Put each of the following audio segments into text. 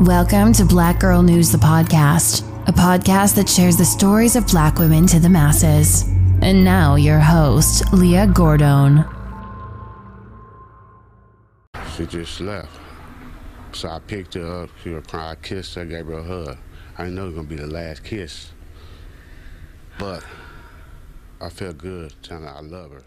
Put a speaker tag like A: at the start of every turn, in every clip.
A: Welcome to Black Girl News, the podcast, a podcast that shares the stories of black women to the masses. And now, your host, Leah Gordon.
B: She just left. So I picked her up, she was crying, I kissed her, gave her a hug. I didn't know it was gonna be the last kiss. But I felt good telling her I love her.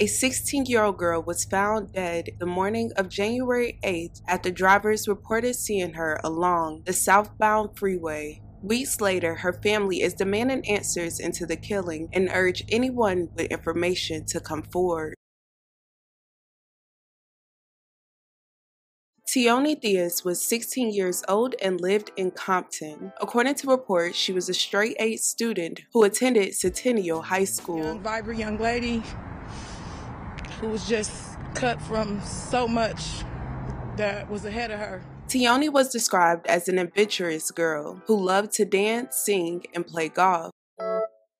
C: A 16 year old girl was found dead the morning of January 8th after drivers reported seeing her along the southbound freeway. Weeks later, her family is demanding answers into the killing and urge anyone with information to come forward. Tioni Diaz was 16 years old and lived in Compton. According to reports, she was a straight A student who attended Centennial High School.
D: Young, vibrant young lady who was just cut from so much that was ahead of her.
C: Tioni was described as an adventurous girl who loved to dance, sing, and play golf.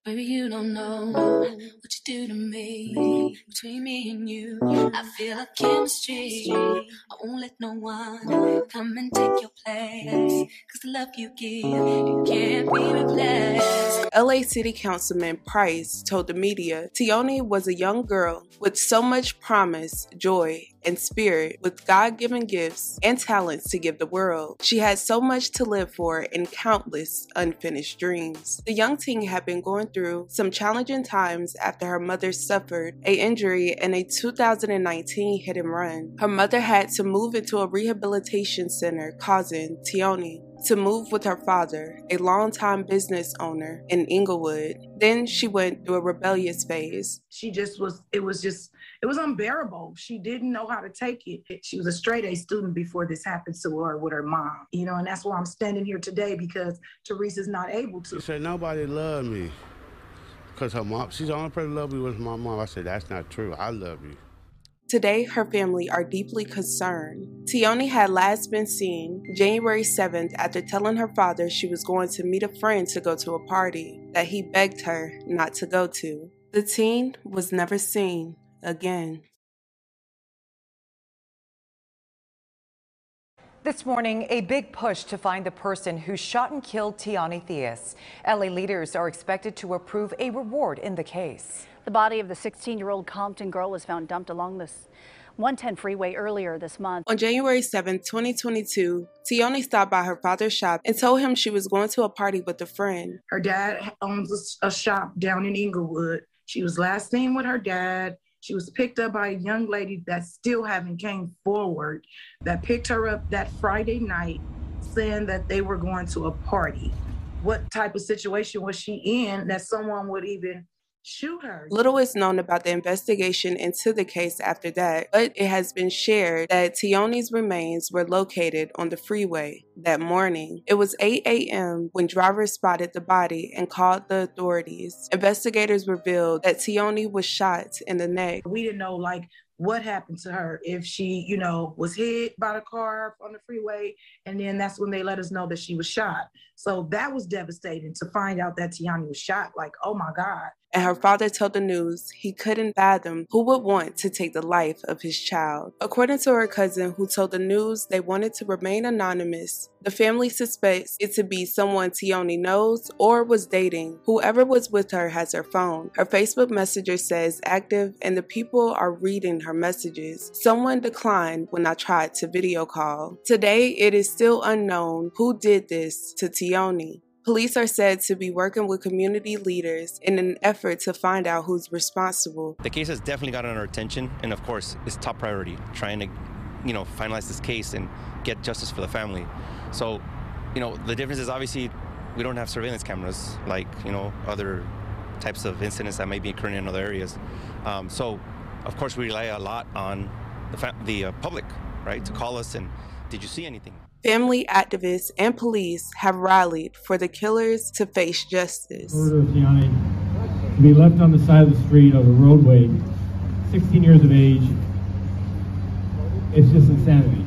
E: Baby, you don't know what you do to me. Between me and you, I feel a chemistry. I won't let no one come and take your place. Cause the love you give, it can't be replaced.
C: LA City Councilman Price told the media Tioni was a young girl with so much promise, joy, and spirit with God given gifts and talents to give the world. She had so much to live for and countless unfinished dreams. The young teen had been going through some challenging times after her mother suffered a injury in a 2019 hit and run. Her mother had to move into a rehabilitation center, causing Tioni to move with her father, a longtime business owner in Inglewood. Then she went through a rebellious phase.
D: She just was, it was just, it was unbearable. She didn't know how to take it. She was a straight A student before this happened to her with her mom, you know, and that's why I'm standing here today because Teresa's not able to.
B: She said, nobody loved me. Because her mom, she's the only person who loved me was my mom. I said, that's not true. I love you.
C: Today, her family are deeply concerned. Tioni had last been seen January 7th after telling her father she was going to meet a friend to go to a party that he begged her not to go to. The teen was never seen again.
F: This morning, a big push to find the person who shot and killed Tioni Theus. LA leaders are expected to approve a reward in the case.
G: The body of the 16 year old Compton girl was found dumped along this 110 freeway earlier this month.
C: On January 7, 2022, Tioni stopped by her father's shop and told him she was going to a party with a friend.
D: Her dad owns a shop down in Inglewood. She was last seen with her dad. She was picked up by a young lady that still haven't came forward that picked her up that Friday night saying that they were going to a party. What type of situation was she in that someone would even shoot her.
C: Little is known about the investigation into the case after that, but it has been shared that Tioni's remains were located on the freeway that morning. It was 8 a.m. when drivers spotted the body and called the authorities. Investigators revealed that Tioni was shot in the neck.
D: We didn't know like what happened to her if she, you know, was hit by the car on the freeway. And then that's when they let us know that she was shot. So that was devastating to find out that Tioni was shot. Like, oh my God
C: and her father told the news he couldn't fathom who would want to take the life of his child. According to her cousin, who told the news they wanted to remain anonymous, the family suspects it to be someone Tioni knows or was dating. Whoever was with her has her phone. Her Facebook Messenger says active, and the people are reading her messages. Someone declined when I tried to video call. Today, it is still unknown who did this to Tioni. Police are said to be working with community leaders in an effort to find out who's responsible.
H: The case has definitely gotten our attention, and of course, it's top priority trying to, you know, finalize this case and get justice for the family. So, you know, the difference is obviously we don't have surveillance cameras like you know other types of incidents that may be occurring in other areas. Um, so, of course, we rely a lot on the, the uh, public, right, to call us and did you see anything?
C: Family activists and police have rallied for the killers to face justice.
I: To be left on the side of the street of a roadway, 16 years of age, it's just insanity.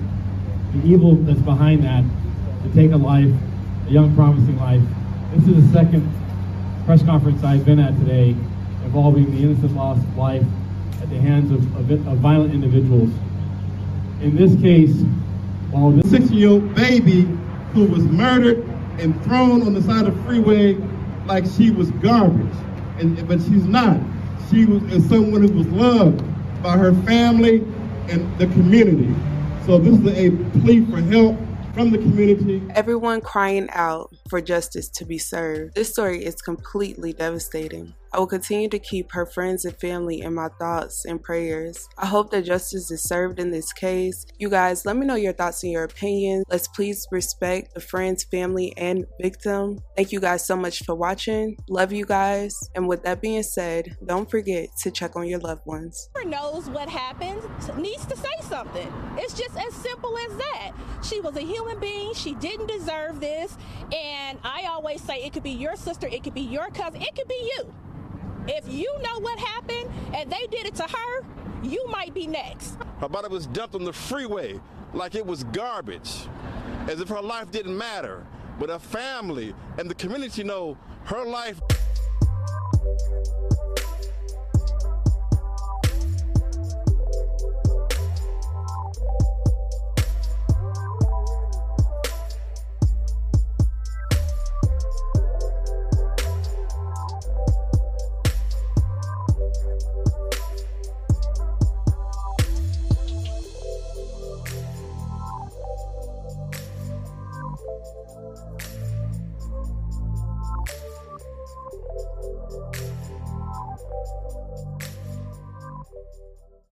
I: The evil that's behind that, to take a life, a young promising life. This is the second press conference I've been at today involving the innocent loss of life at the hands of, of, of violent individuals. In this case, Uh, this
J: six-year-old baby who was murdered and thrown on the side of the freeway like she was garbage, and but she's not. She was someone who was loved by her family and the community. So this is a plea for help from the community.
C: Everyone crying out for justice to be served. This story is completely devastating. I will continue to keep her friends and family in my thoughts and prayers. I hope that justice is served in this case. You guys, let me know your thoughts and your opinions. Let's please respect the friends, family, and victim. Thank you guys so much for watching. Love you guys. And with that being said, don't forget to check on your loved ones.
K: Knows what happened needs to say something. It's just as simple as that. She was a human being. She didn't deserve this. And I always say it could be your sister, it could be your cousin, it could be you. If you know what happened and they did it to her, you might be next.
L: Her body was dumped on the freeway like it was garbage, as if her life didn't matter. But her family and the community know her life